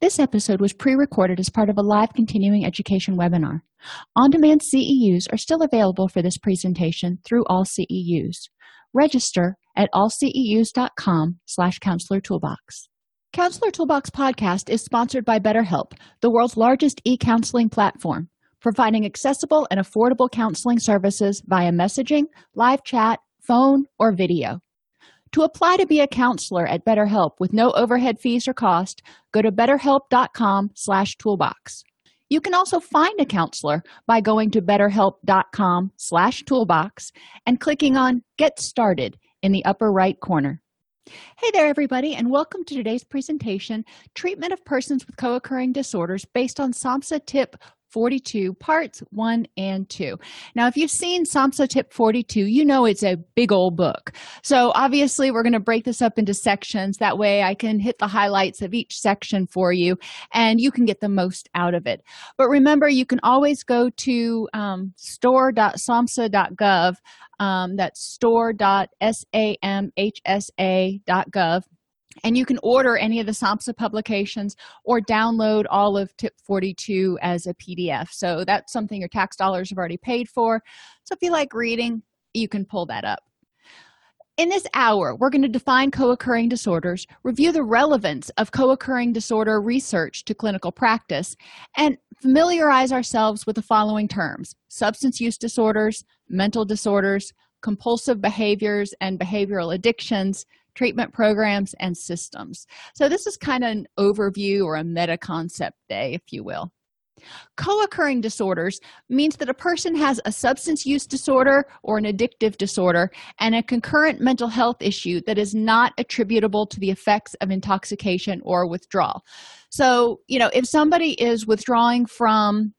This episode was pre recorded as part of a live continuing education webinar. On demand CEUs are still available for this presentation through all CEUs. Register at allceus.com slash counselor toolbox. Counselor Toolbox podcast is sponsored by BetterHelp, the world's largest e counseling platform, providing accessible and affordable counseling services via messaging, live chat, phone, or video. To apply to be a counselor at BetterHelp with no overhead fees or cost, go to betterhelp.com/toolbox. You can also find a counselor by going to betterhelp.com/toolbox and clicking on Get Started in the upper right corner. Hey there, everybody, and welcome to today's presentation Treatment of Persons with Co occurring Disorders based on SAMHSA Tip 42, parts one and two. Now, if you've seen SAMHSA Tip 42, you know it's a big old book. So, obviously, we're going to break this up into sections. That way, I can hit the highlights of each section for you and you can get the most out of it. But remember, you can always go to um. Um, that's store.samhsa.gov and you can order any of the SAMHSA publications or download all of tip 42 as a pdf so that's something your tax dollars have already paid for. So if you like reading you can pull that up. In this hour, we're going to define co occurring disorders, review the relevance of co occurring disorder research to clinical practice, and familiarize ourselves with the following terms substance use disorders, mental disorders, compulsive behaviors and behavioral addictions, treatment programs, and systems. So, this is kind of an overview or a meta concept day, if you will. Co occurring disorders means that a person has a substance use disorder or an addictive disorder and a concurrent mental health issue that is not attributable to the effects of intoxication or withdrawal. So, you know, if somebody is withdrawing from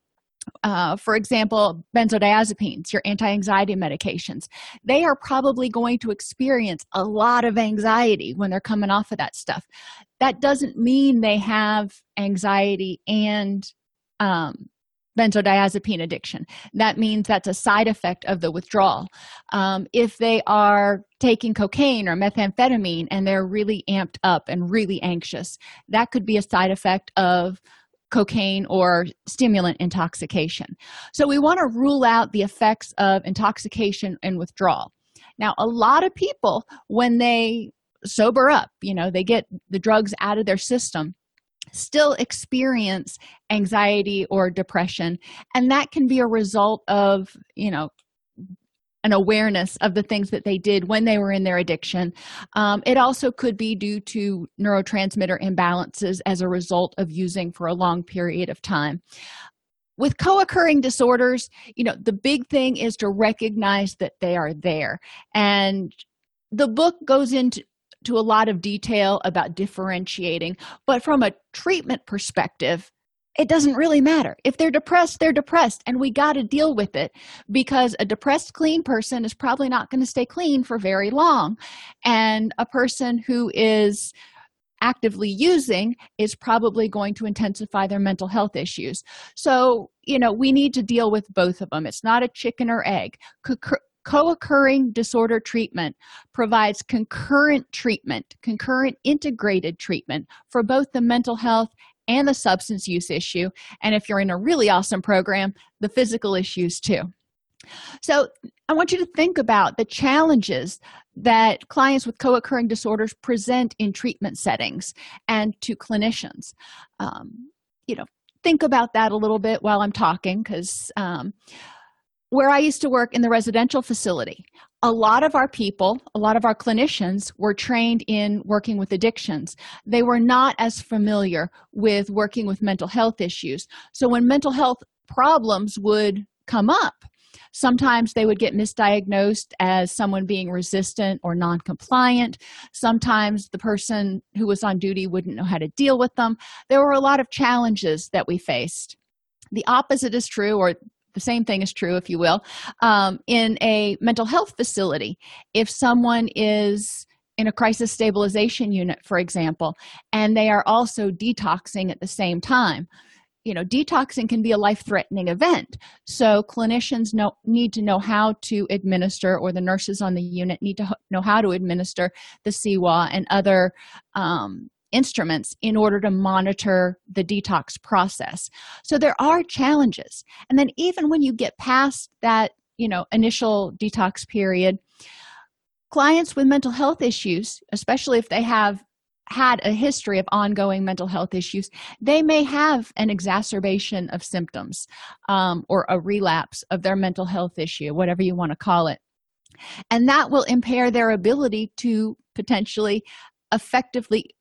uh, for example, benzodiazepines, your anti anxiety medications, they are probably going to experience a lot of anxiety when they're coming off of that stuff. That doesn't mean they have anxiety and um, benzodiazepine addiction. That means that's a side effect of the withdrawal. Um, if they are taking cocaine or methamphetamine and they're really amped up and really anxious, that could be a side effect of cocaine or stimulant intoxication. So, we want to rule out the effects of intoxication and withdrawal. Now, a lot of people, when they sober up, you know, they get the drugs out of their system, still experience anxiety or depression. And that can be a result of, you know, an awareness of the things that they did when they were in their addiction. Um, it also could be due to neurotransmitter imbalances as a result of using for a long period of time with co-occurring disorders you know the big thing is to recognize that they are there and the book goes into to a lot of detail about differentiating but from a treatment perspective it doesn't really matter. If they're depressed, they're depressed, and we got to deal with it because a depressed, clean person is probably not going to stay clean for very long. And a person who is actively using is probably going to intensify their mental health issues. So, you know, we need to deal with both of them. It's not a chicken or egg. Co occurring disorder treatment provides concurrent treatment, concurrent integrated treatment for both the mental health and the substance use issue and if you're in a really awesome program the physical issues too. So i want you to think about the challenges that clients with co-occurring disorders present in treatment settings and to clinicians. Um, you know think about that a little bit while i'm talking because um, where i used to work in the residential facility a lot of our people a lot of our clinicians were trained in working with addictions. They were not as familiar with working with mental health issues. So when mental health problems would come up sometimes they would get misdiagnosed as someone being resistant or non-compliant. Sometimes the person who was on duty wouldn't know how to deal with them. There were a lot of challenges that we faced. The opposite is true or the same thing is true if you will um, in a mental health facility. If someone is in a crisis stabilization unit for example and they are also detoxing at the same time you know detoxing can be a life threatening event. So clinicians know, need to know how to administer or the nurses on the unit need to know how to administer the CIWA and other um, instruments in order to monitor the detox process. So there are challenges. And then even when you get past that you know initial detox period clients with mental health issues especially if they have had a history of ongoing mental health issues they may have an exacerbation of symptoms um, or a relapse of their mental health issue whatever you want to call it. And that will impair their ability to potentially effectively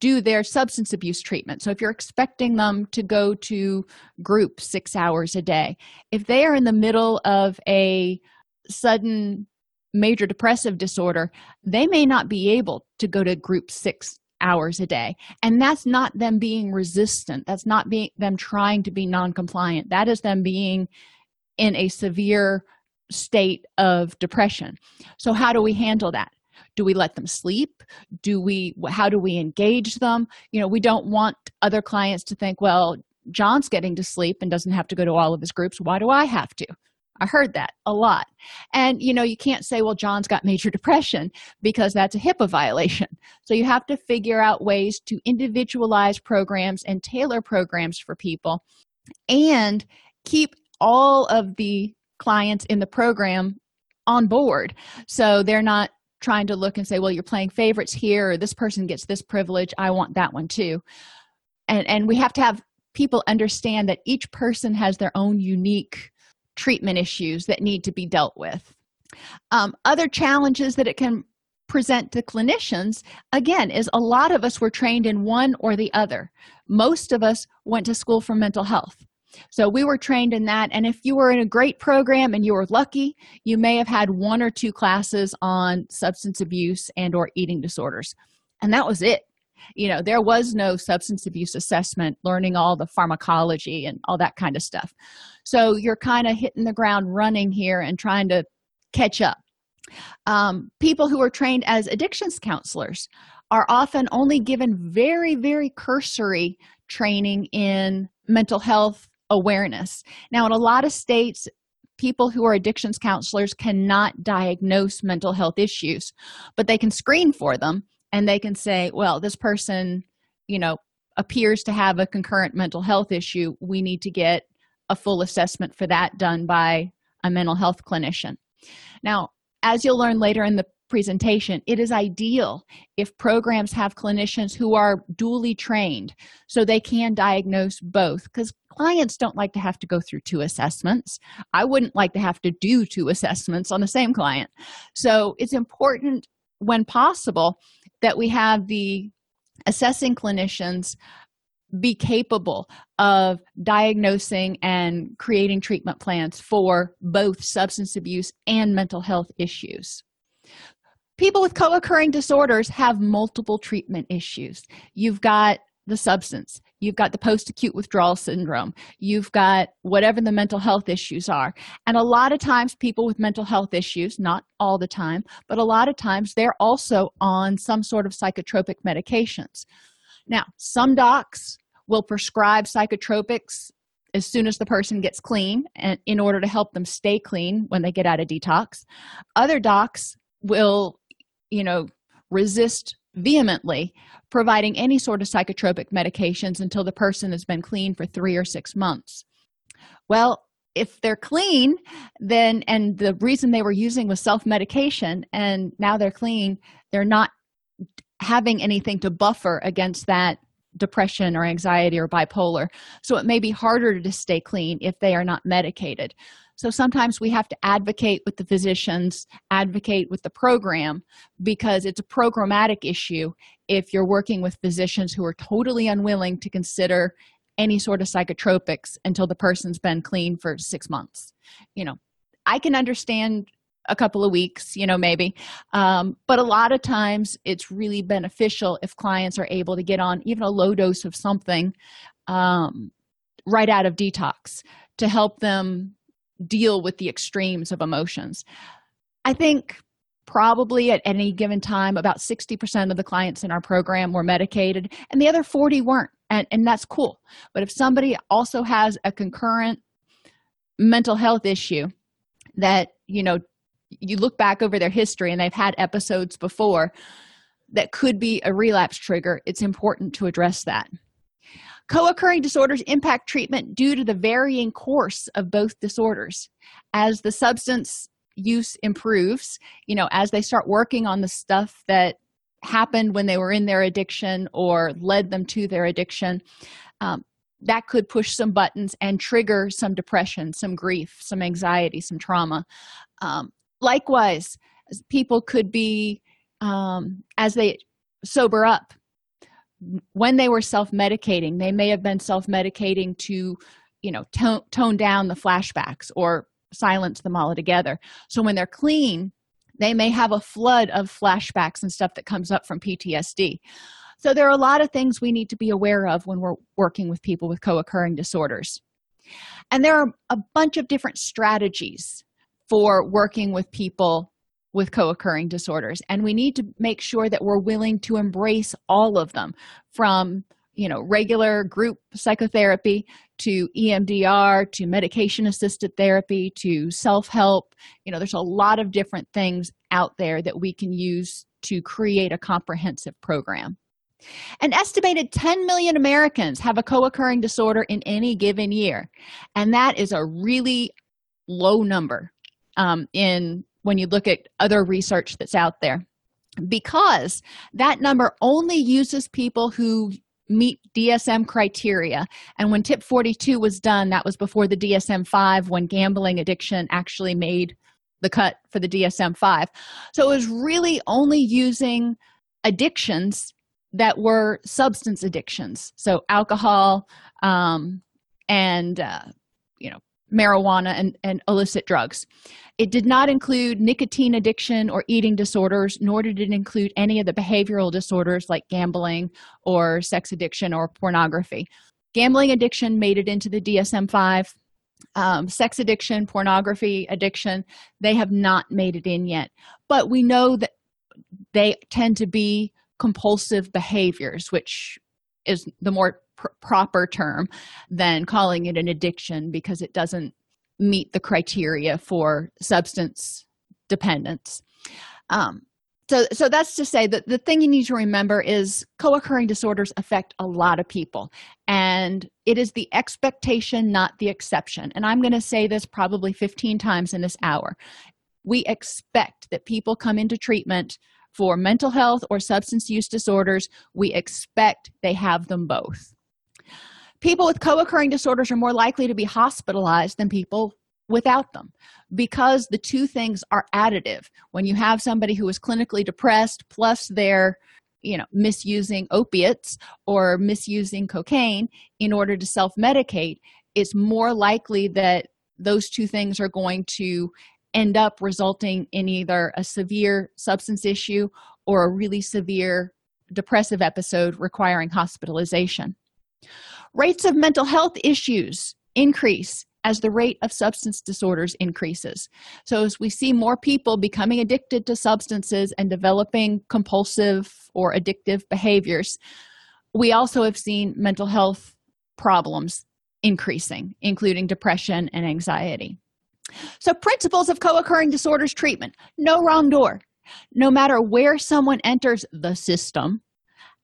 do their substance abuse treatment. So, if you're expecting them to go to group six hours a day, if they are in the middle of a sudden major depressive disorder, they may not be able to go to group six hours a day. And that's not them being resistant. That's not being them trying to be non-compliant. That is them being in a severe state of depression. So how do we handle that? Do we let them sleep? Do we how do we engage them? You know we don't want other clients to think well john's getting to sleep and doesn't have to go to all of his groups. Why do i have to? I heard that a lot. And you know you can't say well john's got major depression because that's a hipaa violation. So you have to figure out ways to individualize programs and tailor programs for people and keep all of the clients in the program on board. So they're not trying to look and say well you're playing favorites here or this person gets this privilege i want that one too. And and we have to have people understand that each person has their own unique treatment issues that need to be dealt with. Um, other challenges that it can present to clinicians again is a lot of us were trained in one or the other. Most of us went to school for mental health so we were trained in that. And if you were in a great program and you were lucky you may have had one or two classes on substance abuse and or eating disorders. And that was it. You know there was no substance abuse assessment learning all the pharmacology and all that kind of stuff. So you're kind of hitting the ground running here and trying to catch up. Um, people who are trained as addictions counselors are often only given very very cursory training in mental health awareness. Now in a lot of states people who are addictions counselors cannot diagnose mental health issues but they can screen for them and they can say well this person you know appears to have a concurrent mental health issue. We need to get a full assessment for that done by a mental health clinician. Now as you'll learn later in the presentation. It is ideal if programs have clinicians who are dually trained so they can diagnose both because clients don't like to have to go through two assessments. I wouldn't like to have to do two assessments on the same client. So it's important when possible that we have the assessing clinicians be capable of diagnosing and creating treatment plans for both substance abuse and mental health issues people with co-occurring disorders have multiple treatment issues. You've got the substance. You've got the post-acute withdrawal syndrome. You've got whatever the mental health issues are. And a lot of times people with mental health issues not all the time but a lot of times they're also on some sort of psychotropic medications. Now some docs will prescribe psychotropics as soon as the person gets clean and in order to help them stay clean when they get out of detox. Other docs will you know resist vehemently providing any sort of psychotropic medications until the person has been clean for three or six months. Well, if they're clean, then and the reason they were using was self medication, and now they're clean, they're not having anything to buffer against that depression or anxiety or bipolar. So it may be harder to stay clean if they are not medicated. So sometimes we have to advocate with the physicians, advocate with the program because it's a programmatic issue if you're working with physicians who are totally unwilling to consider any sort of psychotropics until the person's been clean for six months. You know, I can understand a couple of weeks, you know, maybe. Um, but a lot of times it's really beneficial if clients are able to get on even a low dose of something um, right out of detox to help them deal with the extremes of emotions. I think probably at any given time about 60% of the clients in our program were medicated and the other 40 weren't and, and that's cool but if somebody also has a concurrent mental health issue that you know you look back over their history and they've had episodes before that could be a relapse trigger it's important to address that co-occurring disorders impact treatment due to the varying course of both disorders. As the substance use improves you know as they start working on the stuff that happened when they were in their addiction or led them to their addiction um, that could push some buttons and trigger some depression some grief some anxiety some trauma. Um, likewise people could be um, as they sober up when they were self-medicating they may have been self-medicating to you know tone, tone down the flashbacks or silence them all together so when they're clean they may have a flood of flashbacks and stuff that comes up from ptsd so there are a lot of things we need to be aware of when we're working with people with co-occurring disorders. And there are a bunch of different strategies for working with people with co-occurring disorders. And we need to make sure that we're willing to embrace all of them from you know regular group psychotherapy to emdr to medication assisted therapy to self-help. You know there's a lot of different things out there that we can use to create a comprehensive program. An estimated 10 million americans have a co-occurring disorder in any given year and that is a really low number um, in when you look at other research that's out there because that number only uses people who meet DSM criteria. And when tip 42 was done, that was before the DSM 5 when gambling addiction actually made the cut for the DSM 5. So it was really only using addictions that were substance addictions. So alcohol um, and, uh, you know, marijuana and, and illicit drugs. It did not include nicotine addiction or eating disorders, nor did it include any of the behavioral disorders like gambling or sex addiction or pornography. Gambling addiction made it into the DSM 5. Um, sex addiction, pornography addiction, they have not made it in yet. But we know that they tend to be compulsive behaviors, which is the more pr- proper term than calling it an addiction because it doesn't meet the criteria for substance dependence. Um, so so that's to say that the thing you need to remember is co-occurring disorders affect a lot of people and it is the expectation not the exception. And i'm going to say this probably 15 times in this hour. We expect that people come into treatment for mental health or substance use disorders we expect they have them both. People with co-occurring disorders are more likely to be hospitalized than people without them because the two things are additive. When you have somebody who is clinically depressed plus they're you know misusing opiates or misusing cocaine in order to self-medicate it's more likely that those two things are going to end up resulting in either a severe substance issue or a really severe depressive episode requiring hospitalization Rates of mental health issues increase as the rate of substance disorders increases. So, as we see more people becoming addicted to substances and developing compulsive or addictive behaviors, we also have seen mental health problems increasing, including depression and anxiety. So, principles of co occurring disorders treatment. No wrong door. no matter where someone enters the system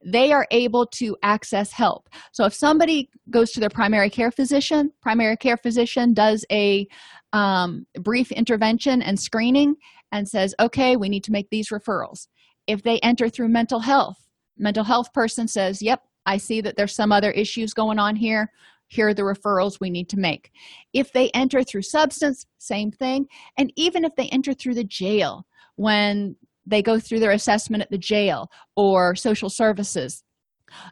they are able to access help. So if somebody goes to their primary care physician primary care physician does a um, brief intervention and screening and says okay we need to make these referrals. If they enter through mental health mental health person says yep i see that there's some other issues going on here here are the referrals we need to make. If they enter through substance same thing. And even if they enter through the jail when they go through their assessment at the jail or social services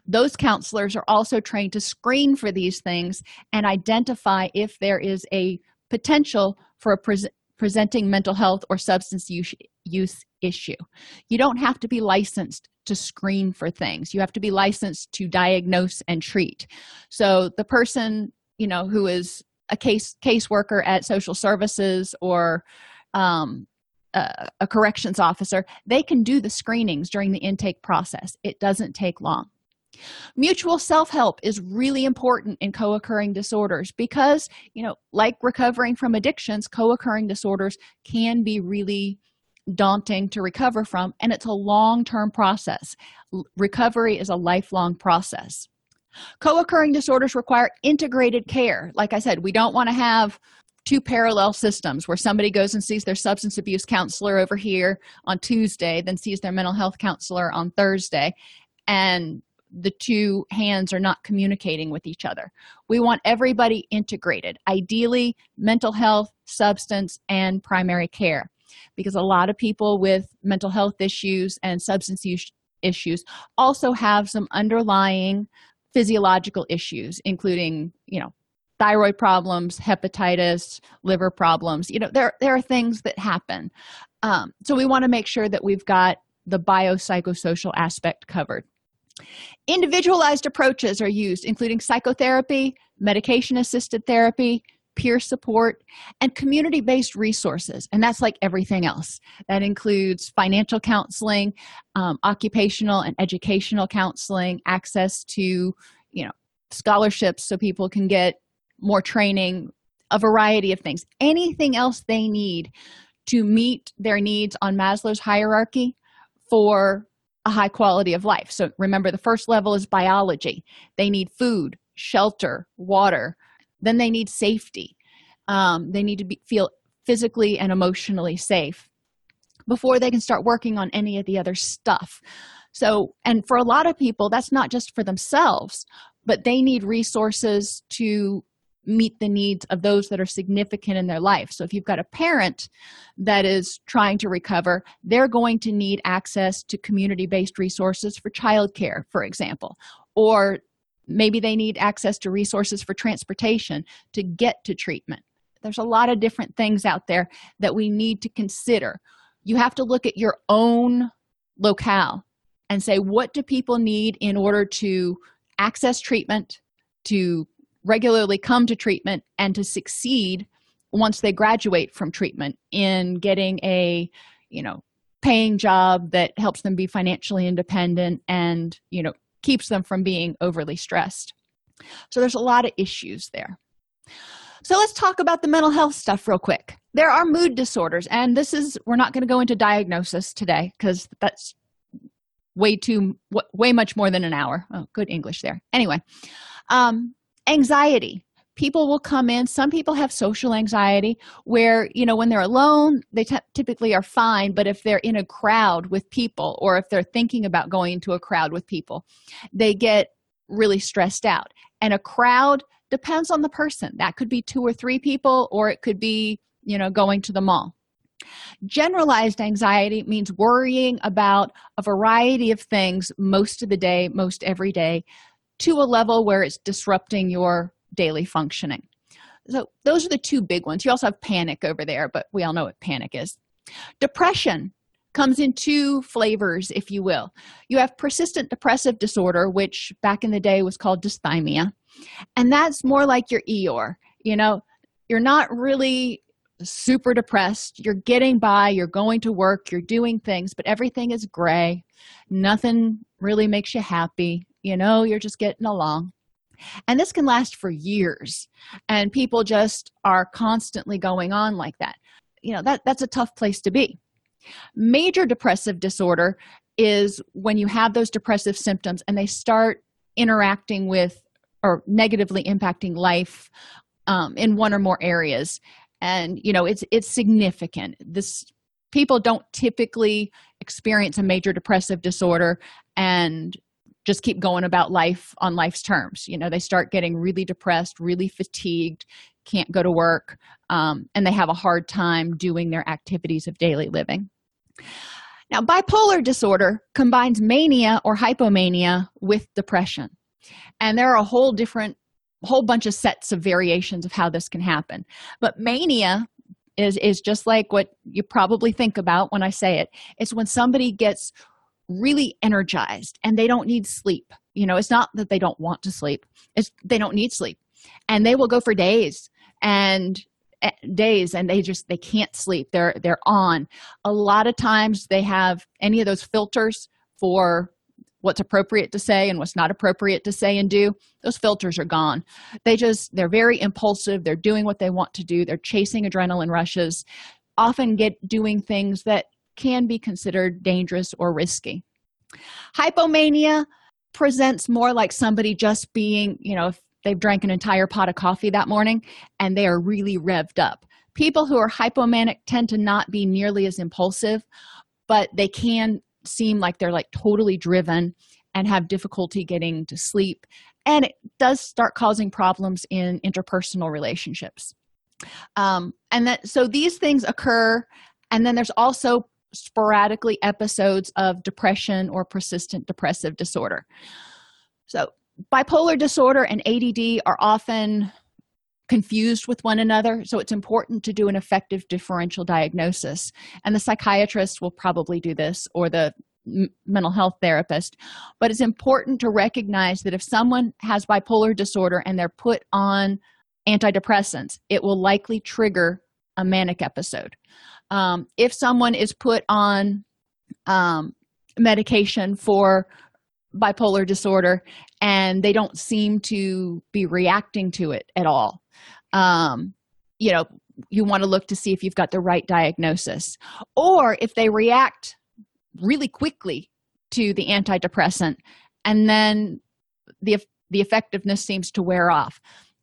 those counselors are also trained to screen for these things and identify if there is a potential for a presenting mental health or substance use, use issue. You don't have to be licensed to screen for things. You have to be licensed to diagnose and treat. So the person you know who is a case caseworker at social services or um, a, a corrections officer they can do the screenings during the intake process. It doesn't take long mutual self-help is really important in co-occurring disorders because you know like recovering from addictions co-occurring disorders can be really daunting to recover from and it's a long-term process. Recovery is a lifelong process. Co-occurring disorders require integrated care. Like i said we don't want to have two parallel systems where somebody goes and sees their substance abuse counselor over here on tuesday then sees their mental health counselor on thursday and the two hands are not communicating with each other. We want everybody integrated ideally mental health substance and primary care. Because a lot of people with mental health issues and substance use issues also have some underlying physiological issues including you know thyroid problems hepatitis liver problems. You know there there are things that happen. Um, so we want to make sure that we've got the biopsychosocial aspect covered individualized approaches are used including psychotherapy medication assisted therapy peer support and community based resources and that's like everything else. That includes financial counseling um, occupational and educational counseling access to you know scholarships so people can get more training a variety of things. Anything else they need to meet their needs on maslow's hierarchy for a high quality of life. So remember the first level is biology. They need food shelter water. Then they need safety. Um, they need to be, feel physically and emotionally safe before they can start working on any of the other stuff. So and for a lot of people that's not just for themselves but they need resources to meet the needs of those that are significant in their life. So if you've got a parent that is trying to recover they're going to need access to community-based resources for childcare for example or maybe they need access to resources for transportation to get to treatment. There's a lot of different things out there that we need to consider. You have to look at your own locale and say what do people need in order to access treatment to regularly come to treatment and to succeed once they graduate from treatment in getting a you know paying job that helps them be financially independent and you know keeps them from being overly stressed. So there's a lot of issues there. So let's talk about the mental health stuff real quick. There are mood disorders and this is we're not going to go into diagnosis today because that's way too way much more than an hour. Oh good english there. Anyway um anxiety. People will come in. Some people have social anxiety where you know when they're alone they t- typically are fine but if they're in a crowd with people or if they're thinking about going into a crowd with people they get really stressed out. And a crowd depends on the person. That could be two or three people or it could be you know going to the mall. Generalized anxiety means worrying about a variety of things most of the day most every day to a level where it's disrupting your daily functioning. So those are the two big ones. You also have panic over there but we all know what panic is. Depression comes in two flavors if you will. You have persistent depressive disorder which back in the day was called dysthymia and that's more like your eeyore. You know you're not really super depressed. You're getting by you're going to work you're doing things but everything is gray. Nothing really makes you happy you know you're just getting along. And this can last for years. And people just are constantly going on like that. You know that that's a tough place to be. Major depressive disorder is when you have those depressive symptoms and they start interacting with or negatively impacting life um, in one or more areas. And you know it's it's significant. This people don't typically experience a major depressive disorder and just keep going about life on life's terms. You know they start getting really depressed really fatigued can't go to work um, and they have a hard time doing their activities of daily living. Now bipolar disorder combines mania or hypomania with depression. And there are a whole different whole bunch of sets of variations of how this can happen. But mania is is just like what you probably think about when i say it. It's when somebody gets really energized and they don't need sleep. You know it's not that they don't want to sleep it's they don't need sleep. And they will go for days and eh, days and they just they can't sleep. They're they're on. A lot of times they have any of those filters for what's appropriate to say and what's not appropriate to say and do those filters are gone. They just they're very impulsive. They're doing what they want to do. They're chasing adrenaline rushes often get doing things that can be considered dangerous or risky. Hypomania presents more like somebody just being you know if they've drank an entire pot of coffee that morning and they are really revved up. People who are hypomanic tend to not be nearly as impulsive but they can seem like they're like totally driven and have difficulty getting to sleep and it does start causing problems in interpersonal relationships. Um, and that so these things occur and then there's also sporadically episodes of depression or persistent depressive disorder. So bipolar disorder and add are often confused with one another so it's important to do an effective differential diagnosis. And the psychiatrist will probably do this or the mental health therapist. But it's important to recognize that if someone has bipolar disorder and they're put on antidepressants it will likely trigger a manic episode um, if someone is put on um, medication for bipolar disorder and they don't seem to be reacting to it at all um, you know you want to look to see if you've got the right diagnosis. Or if they react really quickly to the antidepressant and then the the effectiveness seems to wear off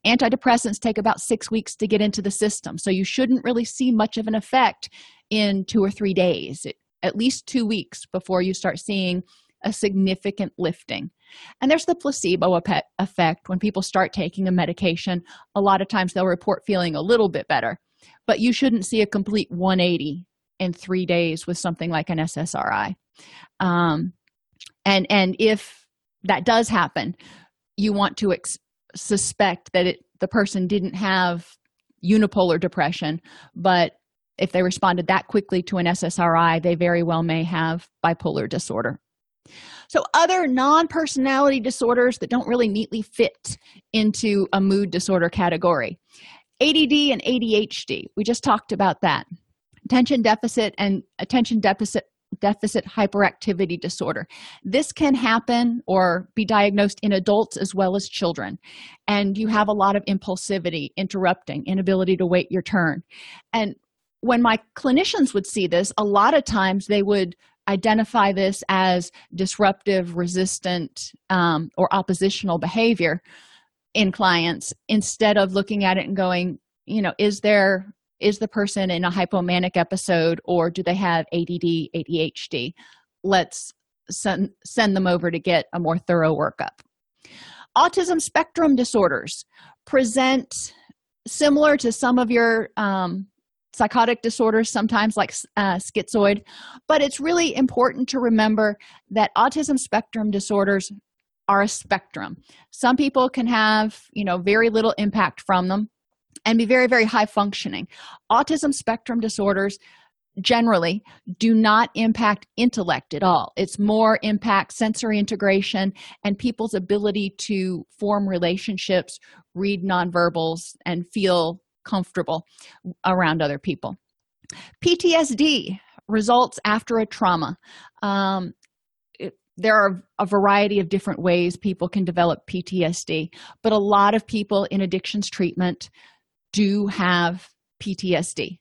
antidepressants take about six weeks to get into the system. So you shouldn't really see much of an effect in two or three days at least two weeks before you start seeing a significant lifting. And there's the placebo effect. When people start taking a medication a lot of times they'll report feeling a little bit better. But you shouldn't see a complete 180 in three days with something like an ssri um, and and if that does happen you want to ex- suspect that it the person didn't have unipolar depression but if they responded that quickly to an ssri they very well may have bipolar disorder so, other non personality disorders that don't really neatly fit into a mood disorder category ADD and ADHD. We just talked about that. Attention deficit and attention deficit deficit hyperactivity disorder. This can happen or be diagnosed in adults as well as children. And you have a lot of impulsivity, interrupting, inability to wait your turn. And when my clinicians would see this, a lot of times they would identify this as disruptive, resistant, um, or oppositional behavior in clients instead of looking at it and going, you know, is there is the person in a hypomanic episode or do they have ADD, ADHD? Let's send send them over to get a more thorough workup. Autism spectrum disorders present similar to some of your um, psychotic disorders, sometimes like uh, schizoid. But it's really important to remember that autism spectrum disorders are a spectrum. Some people can have, you know, very little impact from them and be very, very high functioning. Autism spectrum disorders generally do not impact intellect at all. It's more impact sensory integration and people's ability to form relationships, read nonverbals, and feel comfortable around other people ptsd results after a trauma um, there are a variety of different ways people can develop ptsd but a lot of people in addictions treatment do have ptsd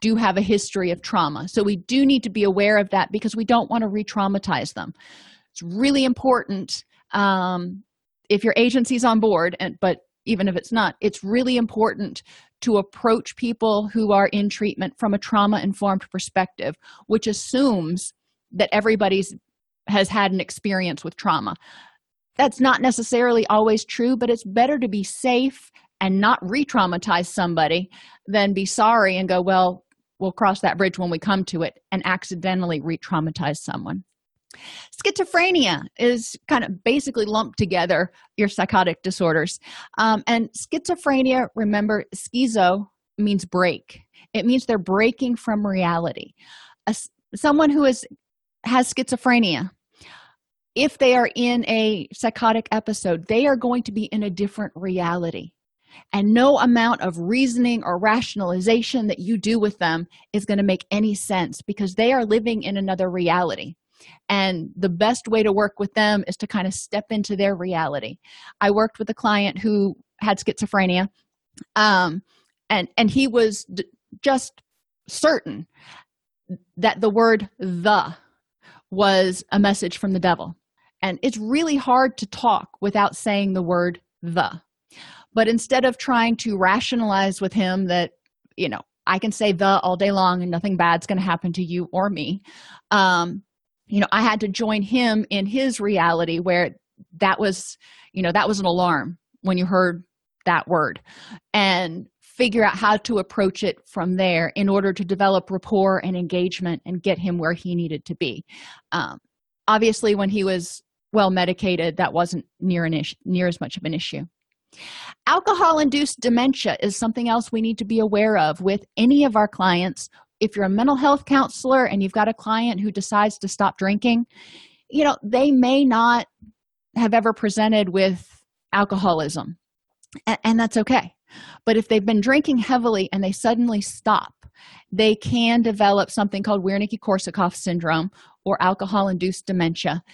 do have a history of trauma. So we do need to be aware of that because we don't want to re traumatize them. It's really important um, if your agency's on board, and but even if it's not, it's really important to approach people who are in treatment from a trauma informed perspective, which assumes that everybody's has had an experience with trauma. That's not necessarily always true, but it's better to be safe and not re traumatize somebody than be sorry and go, well, we'll cross that bridge when we come to it and accidentally re traumatize someone. Schizophrenia is kind of basically lumped together your psychotic disorders. Um, and schizophrenia, remember, schizo means break, it means they're breaking from reality. A, someone who is, has schizophrenia if they are in a psychotic episode, they are going to be in a different reality. And no amount of reasoning or rationalization that you do with them is going to make any sense because they are living in another reality. And the best way to work with them is to kind of step into their reality. I worked with a client who had schizophrenia, um, and and he was d- just certain that the word "the" was a message from the devil and it's really hard to talk without saying the word the. But instead of trying to rationalize with him that, you know, I can say the all day long and nothing bad's going to happen to you or me, um, you know, I had to join him in his reality where that was, you know, that was an alarm when you heard that word and figure out how to approach it from there in order to develop rapport and engagement and get him where he needed to be. Um, obviously, when he was well medicated that wasn't near an issue near as much of an issue alcohol induced dementia is something else we need to be aware of with any of our clients. If you're a mental health counselor and you've got a client who decides to stop drinking you know they may not have ever presented with alcoholism and, that's okay. But if they've been drinking heavily and they suddenly stop they can develop something called wernicke-korsakoff syndrome or alcohol induced dementia.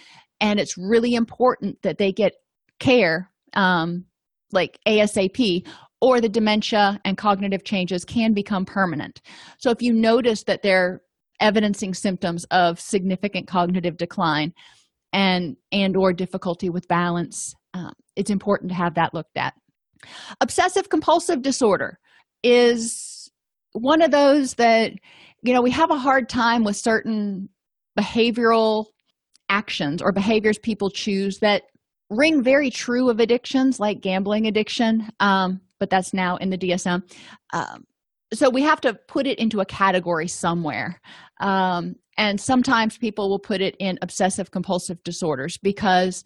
And it's really important that they get care um, like asap or the dementia and cognitive changes can become permanent. So if you notice that they're evidencing symptoms of significant cognitive decline and and or difficulty with balance um, it's important to have that looked at. Obsessive compulsive disorder is one of those that you know we have a hard time with certain behavioral actions or behaviors people choose that ring very true of addictions like gambling addiction um, but that's now in the dsm um, so we have to put it into a category somewhere. Um, and sometimes people will put it in obsessive compulsive disorders because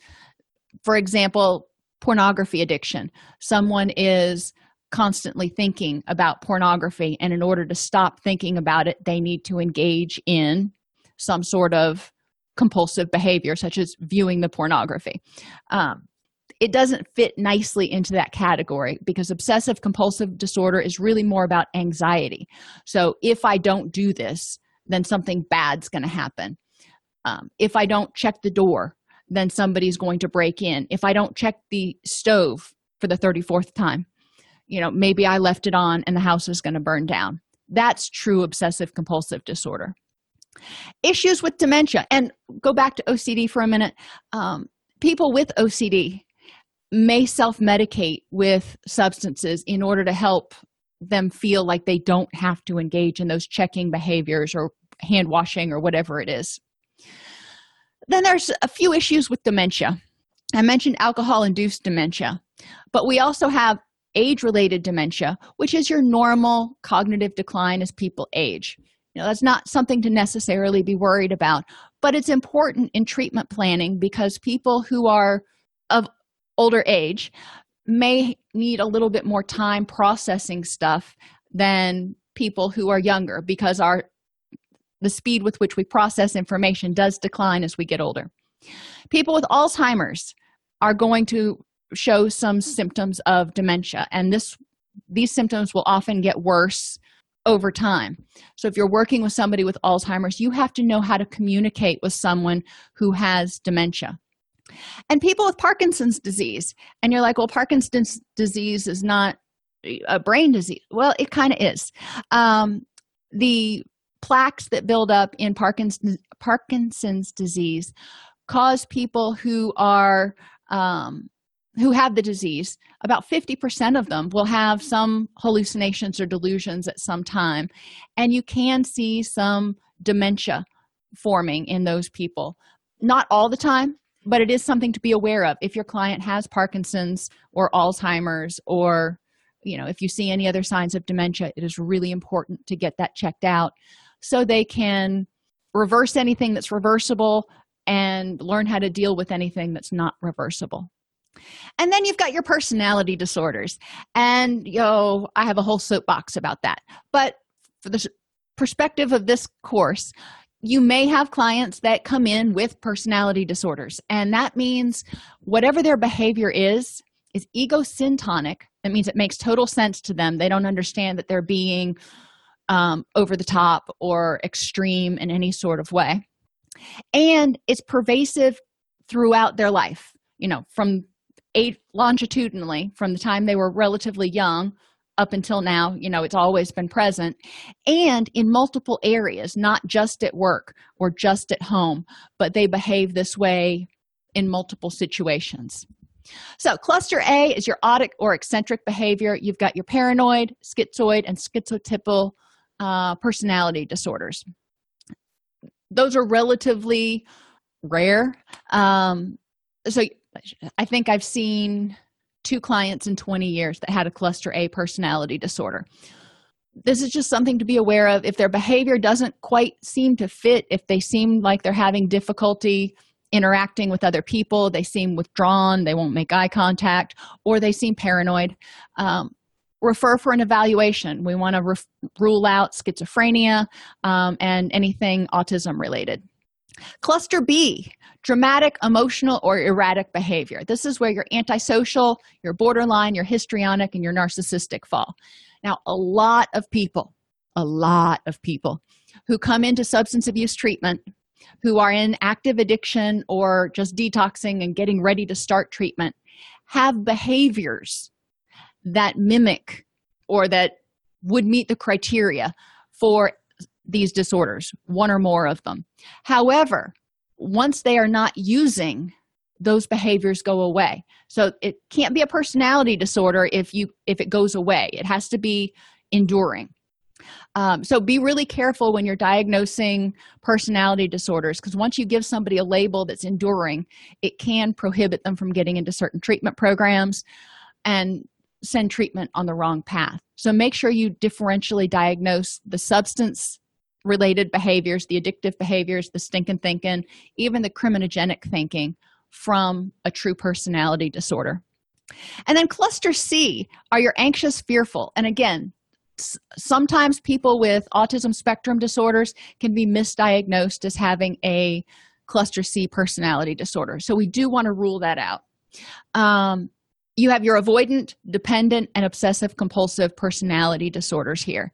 for example pornography addiction. Someone is constantly thinking about pornography and in order to stop thinking about it they need to engage in some sort of compulsive behavior such as viewing the pornography. Um, it doesn't fit nicely into that category because obsessive compulsive disorder is really more about anxiety. So if i don't do this then something bad's going to happen. Um, if i don't check the door then somebody's going to break in. If i don't check the stove for the 34th time you know maybe i left it on and the house is going to burn down. That's true obsessive compulsive disorder issues with dementia and go back to ocd for a minute. Um, people with ocd may self-medicate with substances in order to help them feel like they don't have to engage in those checking behaviors or hand washing or whatever it is. Then there's a few issues with dementia. I mentioned alcohol induced dementia but we also have age related dementia which is your normal cognitive decline as people age you know that's not something to necessarily be worried about but it's important in treatment planning because people who are of older age may need a little bit more time processing stuff than people who are younger because our the speed with which we process information does decline as we get older. People with alzheimer's are going to show some symptoms of dementia and this these symptoms will often get worse over time. So, if you're working with somebody with Alzheimer's, you have to know how to communicate with someone who has dementia. And people with Parkinson's disease, and you're like, well, Parkinson's disease is not a brain disease. Well, it kind of is. Um, the plaques that build up in Parkinson's, Parkinson's disease cause people who are um, who have the disease about 50% of them will have some hallucinations or delusions at some time. And you can see some dementia forming in those people. Not all the time but it is something to be aware of. If your client has parkinson's or alzheimer's or you know if you see any other signs of dementia it is really important to get that checked out so they can reverse anything that's reversible and learn how to deal with anything that's not reversible and then you've got your personality disorders. And yo i have a whole soapbox about that. But for the perspective of this course you may have clients that come in with personality disorders. And that means whatever their behavior is is egosyntonic that means it makes total sense to them. They don't understand that they're being um, over the top or extreme in any sort of way. And it's pervasive throughout their life you know from eight longitudinally from the time they were relatively young up until now. You know it's always been present. And in multiple areas not just at work or just at home but they behave this way in multiple situations. So cluster a is your odd or eccentric behavior. You've got your paranoid schizoid and schizotypal uh, personality disorders. Those are relatively rare. Um, so i think i've seen two clients in 20 years that had a cluster a personality disorder. This is just something to be aware of. If their behavior doesn't quite seem to fit if they seem like they're having difficulty interacting with other people they seem withdrawn they won't make eye contact or they seem paranoid um, refer for an evaluation. We want to ref- rule out schizophrenia um, and anything autism related cluster b dramatic emotional or erratic behavior. This is where you're antisocial you're borderline you're histrionic and you're narcissistic fall. Now a lot of people a lot of people who come into substance abuse treatment who are in active addiction or just detoxing and getting ready to start treatment have behaviors that mimic or that would meet the criteria for these disorders one or more of them. However once they are not using those behaviors go away. So it can't be a personality disorder if you if it goes away. It has to be enduring. Um, so be really careful when you're diagnosing personality disorders because once you give somebody a label that's enduring it can prohibit them from getting into certain treatment programs and send treatment on the wrong path. So make sure you differentially diagnose the substance related behaviors, the addictive behaviors, the stinking thinking, even the criminogenic thinking from a true personality disorder. And then cluster C are your anxious, fearful. And again, sometimes people with autism spectrum disorders can be misdiagnosed as having a cluster C personality disorder. So we do want to rule that out. Um, you have your avoidant, dependent, and obsessive compulsive personality disorders here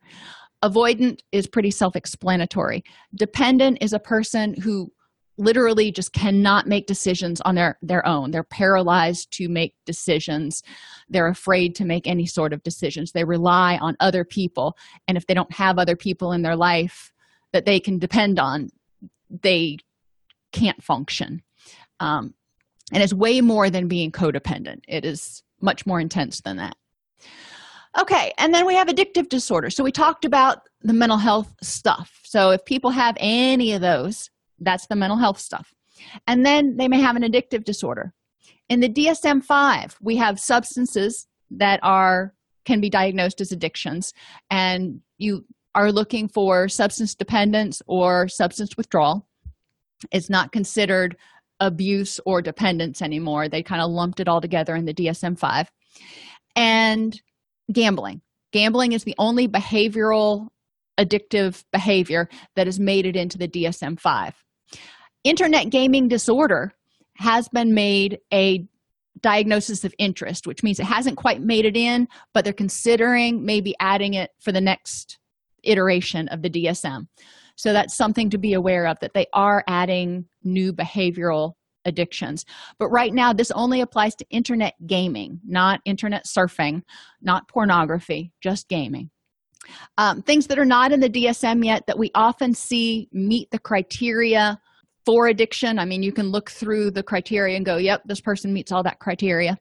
avoidant is pretty self-explanatory. Dependent is a person who literally just cannot make decisions on their their own. They're paralyzed to make decisions. They're afraid to make any sort of decisions. They rely on other people. And if they don't have other people in their life that they can depend on they can't function. Um, and it's way more than being codependent. It is much more intense than that Okay, and then we have addictive disorder. So we talked about the mental health stuff. So if people have any of those, that's the mental health stuff. And then they may have an addictive disorder. In the DSM 5, we have substances that are can be diagnosed as addictions and you are looking for substance dependence or substance withdrawal. It's not considered abuse or dependence anymore. They kind of lumped it all together in the DSM 5. And gambling. Gambling is the only behavioral addictive behavior that has made it into the DSM 5. Internet gaming disorder has been made a diagnosis of interest, which means it hasn't quite made it in, but they're considering maybe adding it for the next iteration of the DSM. So that's something to be aware of that they are adding new behavioral addictions. But right now, this only applies to internet gaming, not internet surfing, not pornography, just gaming. Um, things that are not in the DSM yet that we often see meet the criteria for addiction. I mean, you can look through the criteria and go, yep, this person meets all that criteria.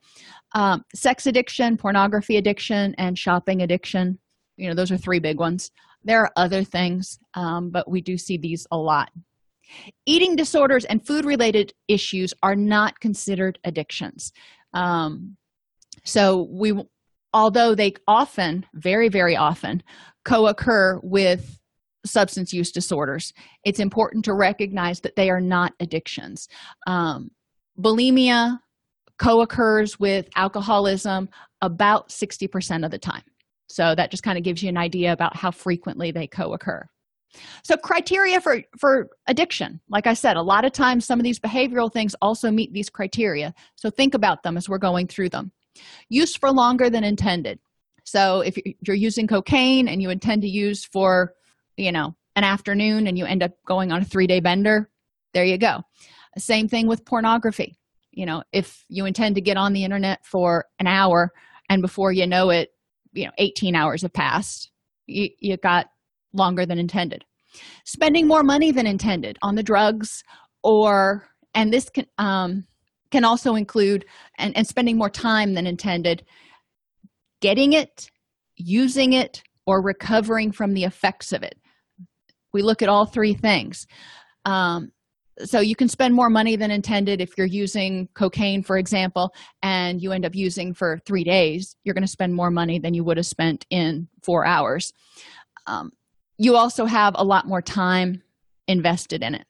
Um, sex addiction, pornography addiction, and shopping addiction. You know, those are three big ones. There are other things, um, but we do see these a lot. Eating disorders and food related issues are not considered addictions. Um, so we although they often very very often co-occur with substance use disorders it's important to recognize that they are not addictions. Um, bulimia co-occurs with alcoholism about 60% of the time. So that just kind of gives you an idea about how frequently they co-occur so criteria for for addiction like i said a lot of times some of these behavioral things also meet these criteria. So think about them as we're going through them. Use for longer than intended. So if you're using cocaine and you intend to use for you know an afternoon and you end up going on a three day bender there you go. Same thing with pornography. You know if you intend to get on the internet for an hour and before you know it you know 18 hours have passed you, you got longer than intended. Spending more money than intended on the drugs or and this can um, can also include and, and spending more time than intended getting it using it or recovering from the effects of it. We look at all three things. Um, so you can spend more money than intended if you're using cocaine for example and you end up using for three days you're going to spend more money than you would have spent in four hours. Um, you also have a lot more time invested in it.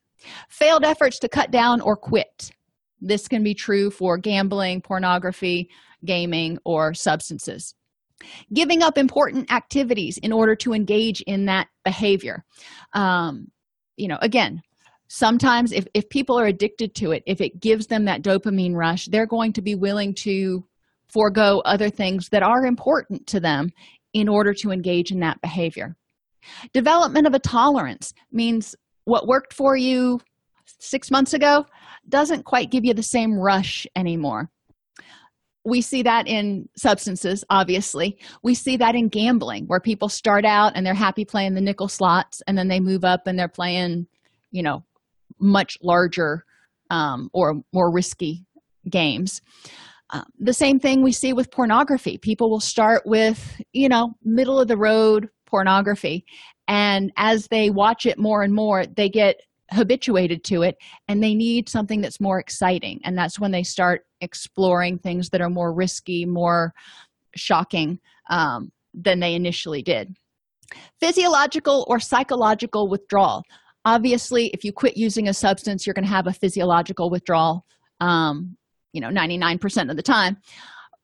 Failed efforts to cut down or quit. This can be true for gambling pornography gaming or substances. Giving up important activities in order to engage in that behavior. Um, you know again sometimes if, if people are addicted to it if it gives them that dopamine rush they're going to be willing to forego other things that are important to them in order to engage in that behavior development of a tolerance means what worked for you six months ago doesn't quite give you the same rush anymore. We see that in substances obviously. We see that in gambling where people start out and they're happy playing the nickel slots and then they move up and they're playing you know much larger um, or more risky games. Uh, the same thing we see with pornography. People will start with you know middle of the road pornography. And as they watch it more and more they get habituated to it and they need something that's more exciting. And that's when they start exploring things that are more risky more shocking um, than they initially did. Physiological or psychological withdrawal. Obviously if you quit using a substance you're going to have a physiological withdrawal um, you know 99% of the time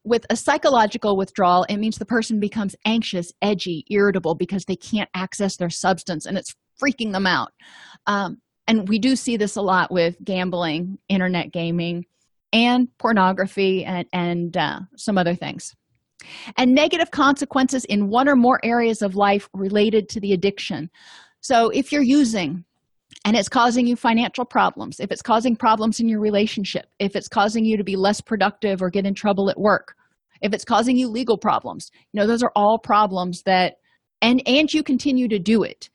with a psychological withdrawal it means the person becomes anxious edgy irritable because they can't access their substance and it's freaking them out. Um, and we do see this a lot with gambling internet gaming and pornography and, and uh, some other things. And negative consequences in one or more areas of life related to the addiction. So if you're using and it's causing you financial problems. If it's causing problems in your relationship if it's causing you to be less productive or get in trouble at work if it's causing you legal problems you know those are all problems that and and you continue to do it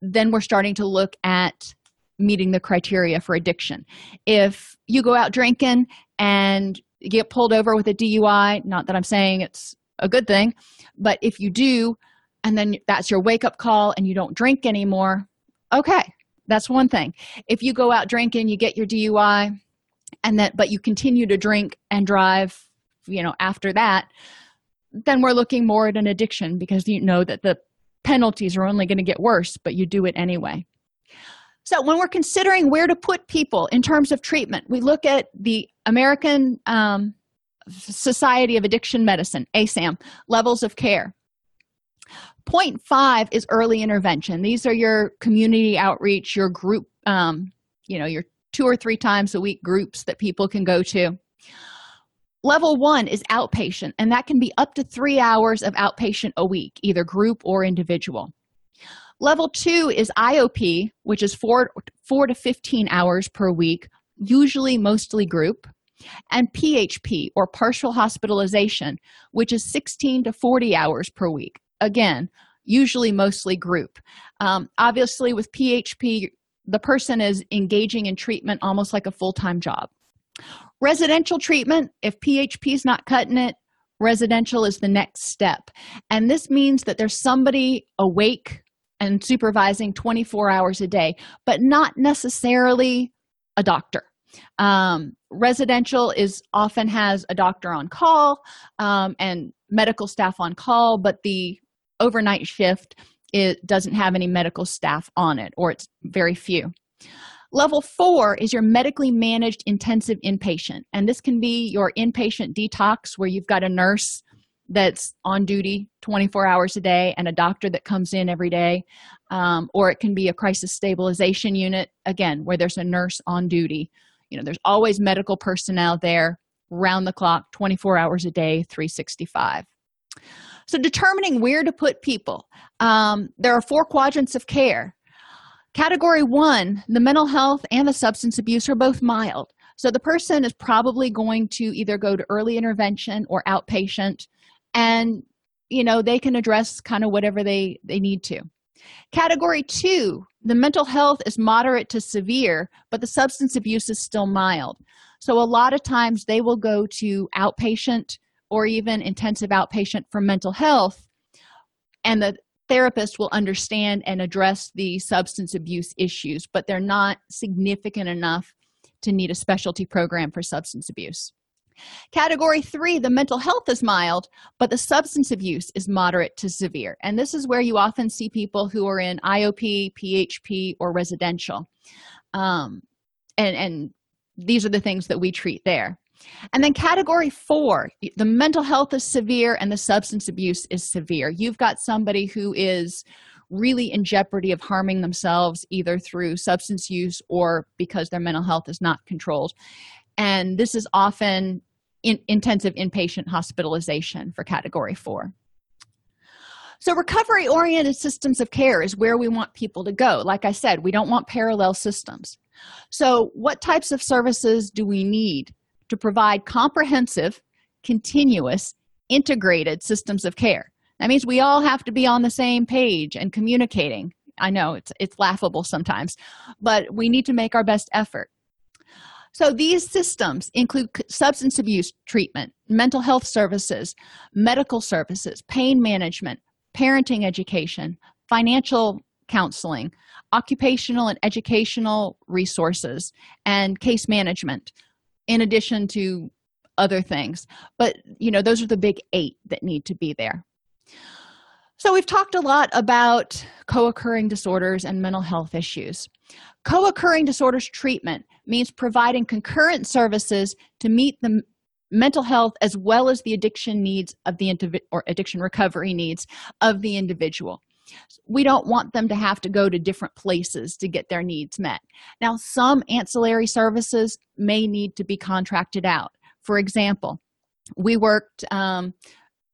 then we're starting to look at meeting the criteria for addiction. If you go out drinking and get pulled over with a dui not that i'm saying it's a good thing but if you do and then that's your wake up call and you don't drink anymore okay that's one thing. If you go out drinking you get your dui and that but you continue to drink and drive you know after that then we're looking more at an addiction because you know that the penalties are only going to get worse but you do it anyway. So when we're considering where to put people in terms of treatment we look at the american um, society of addiction medicine asam levels of care Point five is early intervention. These are your community outreach, your group, um, you know, your two or three times a week groups that people can go to. Level one is outpatient, and that can be up to three hours of outpatient a week, either group or individual. Level two is IOP, which is four, four to 15 hours per week, usually mostly group, and PHP, or partial hospitalization, which is 16 to 40 hours per week, again usually mostly group. Um, obviously, with PHP, the person is engaging in treatment almost like a full time job. Residential treatment, if PHP is not cutting it, residential is the next step. And this means that there's somebody awake and supervising 24 hours a day, but not necessarily a doctor. Um, residential is often has a doctor on call um, and medical staff on call, but the overnight shift it doesn't have any medical staff on it, or it's very few. Level four is your medically managed intensive inpatient, and this can be your inpatient detox where you've got a nurse that's on duty 24 hours a day and a doctor that comes in every day um, or it can be a crisis stabilization unit again where there's a nurse on duty you know there's always medical personnel there round the clock 24 hours a day 365 so determining where to put people. Um, there are four quadrants of care. Category one the mental health and the substance abuse are both mild. So the person is probably going to either go to early intervention or outpatient and you know they can address kind of whatever they they need to. Category two the mental health is moderate to severe but the substance abuse is still mild. So a lot of times they will go to outpatient or even intensive outpatient for mental health and the therapist will understand and address the substance abuse issues but they're not significant enough to need a specialty program for substance abuse Category three, the mental health is mild, but the substance abuse is moderate to severe. And this is where you often see people who are in IOP, PHP, or residential. Um, and, and these are the things that we treat there. And then category four, the mental health is severe and the substance abuse is severe. You've got somebody who is really in jeopardy of harming themselves either through substance use or because their mental health is not controlled. And this is often in intensive inpatient hospitalization for category four. So recovery oriented systems of care is where we want people to go. Like i said we don't want parallel systems. So what types of services do we need to provide comprehensive continuous integrated systems of care. That means we all have to be on the same page and communicating. I know it's it's laughable sometimes but we need to make our best effort. So these systems include substance abuse treatment, mental health services, medical services, pain management, parenting education, financial counseling, occupational and educational resources, and case management, in addition to other things. But, you know, those are the big eight that need to be there. So, we've talked a lot about co occurring disorders and mental health issues. Co occurring disorders treatment means providing concurrent services to meet the mental health as well as the addiction needs of the individual or addiction recovery needs of the individual we don't want them to have to go to different places to get their needs met. Now some ancillary services may need to be contracted out. For example we worked um,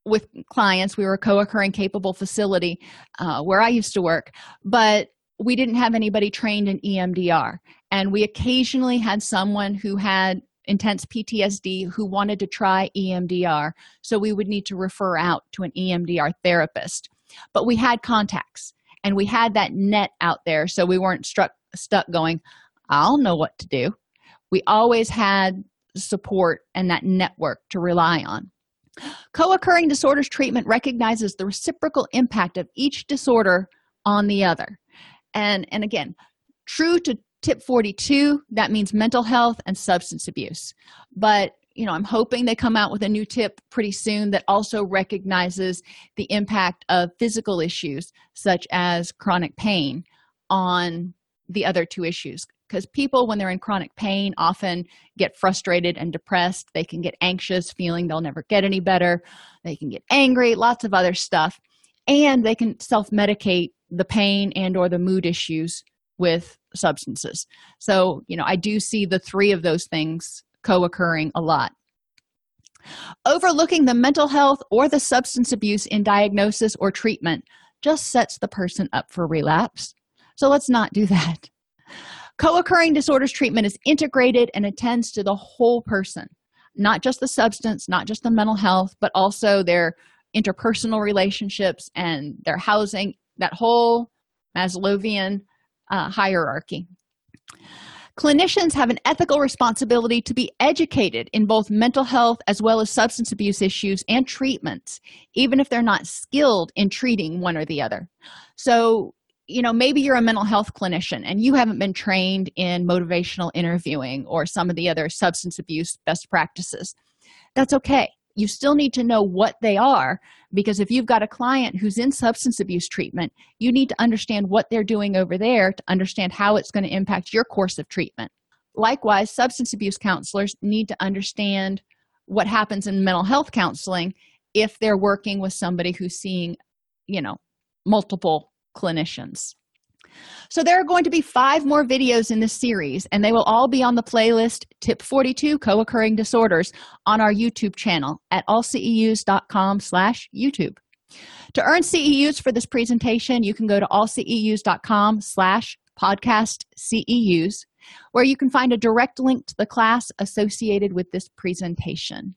with clients. We were a co-occurring capable facility uh, where i used to work but we didn't have anybody trained in emdr and we occasionally had someone who had intense ptsd who wanted to try emdr so we would need to refer out to an emdr therapist but we had contacts and we had that net out there so we weren't struck stuck going i'll know what to do. We always had support and that network to rely on. Co-occurring disorders treatment recognizes the reciprocal impact of each disorder on the other. And and again true to tip 42 that means mental health and substance abuse. But you know i'm hoping they come out with a new tip pretty soon that also recognizes the impact of physical issues such as chronic pain on the other two issues. Because people when they're in chronic pain often get frustrated and depressed. They can get anxious feeling they'll never get any better. They can get angry lots of other stuff. And they can self-medicate the pain and or the mood issues with substances. So you know i do see the three of those things co-occurring a lot. Overlooking the mental health or the substance abuse in diagnosis or treatment just sets the person up for relapse. So let's not do that. Co-occurring disorders treatment is integrated and attends to the whole person not just the substance not just the mental health but also their interpersonal relationships and their housing that whole maslowian uh, hierarchy clinicians have an ethical responsibility to be educated in both mental health as well as substance abuse issues and treatments even if they're not skilled in treating one or the other. So you know maybe you're a mental health clinician and you haven't been trained in motivational interviewing or some of the other substance abuse best practices. That's okay you still need to know what they are because if you've got a client who's in substance abuse treatment you need to understand what they're doing over there to understand how it's going to impact your course of treatment likewise substance abuse counselors need to understand what happens in mental health counseling if they're working with somebody who's seeing you know multiple clinicians. So, there are going to be five more videos in this series, and they will all be on the playlist Tip 42 Co occurring Disorders on our YouTube channel at allceus.com slash YouTube. To earn CEUs for this presentation, you can go to allceus.com slash podcast CEUs, where you can find a direct link to the class associated with this presentation.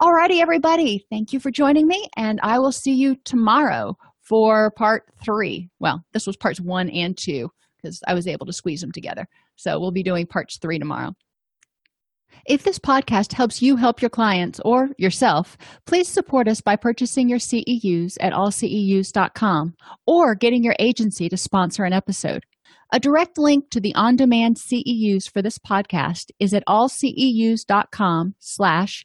Alrighty, everybody, thank you for joining me, and I will see you tomorrow for part three. Well, this was parts one and two because I was able to squeeze them together. So we'll be doing parts three tomorrow. If this podcast helps you help your clients or yourself, please support us by purchasing your CEUs at allceus.com or getting your agency to sponsor an episode. A direct link to the on-demand CEUs for this podcast is at allceus.com slash